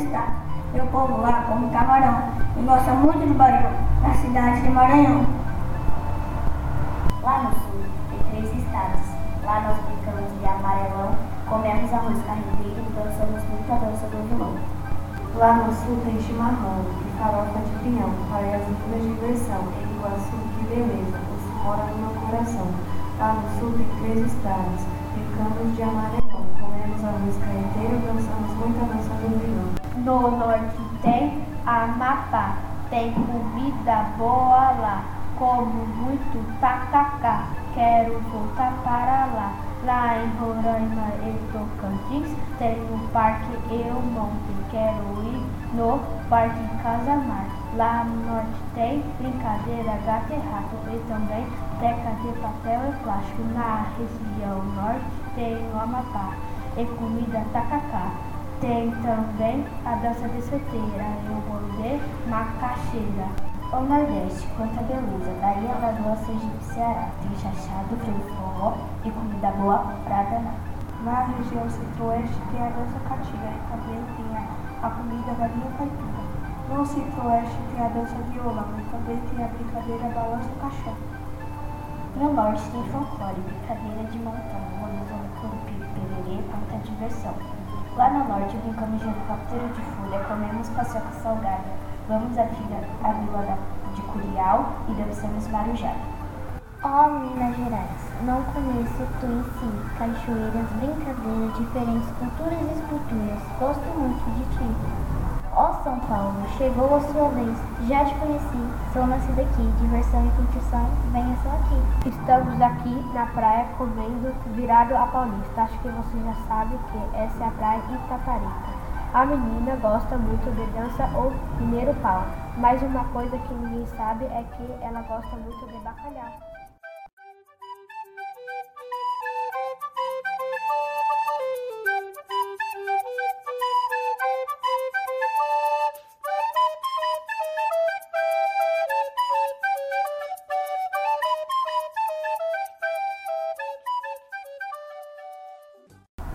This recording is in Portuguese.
estados. E o povo lá come camarão e gosta muito do baião, na cidade de Maranhão. Lá no sul tem três estados. Lá nós brincamos de amarelão, comemos arroz carreteiro e dançamos muito a dança do vilão. Lá no sul tem chimarrão e farofa de pinhão, para as lindas diversão. Em Iguaçu, que beleza, você mora no meu coração. Lá no sul tem três estados, brincamos de amarelão, comemos arroz carreteiro, dançamos muito a dança do vilão. No norte tem Amapá, tem comida boa lá, como muito tacacá, quero voltar para lá. Lá em Roraima e Tocantins tem um parque eu monte, quero ir no Parque Casamar. Lá no norte tem brincadeira gato e rato e também teca de papel e plástico. Na região norte tem o Amapá e comida tacacá. Tem também a dança de solteira e o de macaxeira. O Nordeste, quanta beleza, daí a Lagoa Sergipe, Ceará, tem chachado, frio forró e comida boa pra danar. Na região centro-oeste tem a dança catinga e também tem a, a comida galinha caipira. No centro-oeste tem a dança viola e também tem a brincadeira balanço caixão. No norte tem folclore, brincadeira de montão, molismo, curupi, pererê, quanta diversão. Lá no norte brincamos de helicóptero de folha, comemos paçoca salgada, vamos à vila, à vila de Curial e dançamos marujá. Ó oh, Minas Gerais, não conheço tu em si, cachoeiras, brincadeiras, diferentes culturas e esculturas, gosto muito de ti. São Paulo, chegou a sua vez, já te conheci, sou nascida aqui, diversão e curtição, venha só aqui. Estamos aqui na praia comendo virado a paulista, acho que você já sabe que essa é a praia Itaparica. A menina gosta muito de dança ou mineiro pau, mas uma coisa que ninguém sabe é que ela gosta muito de bacalhau.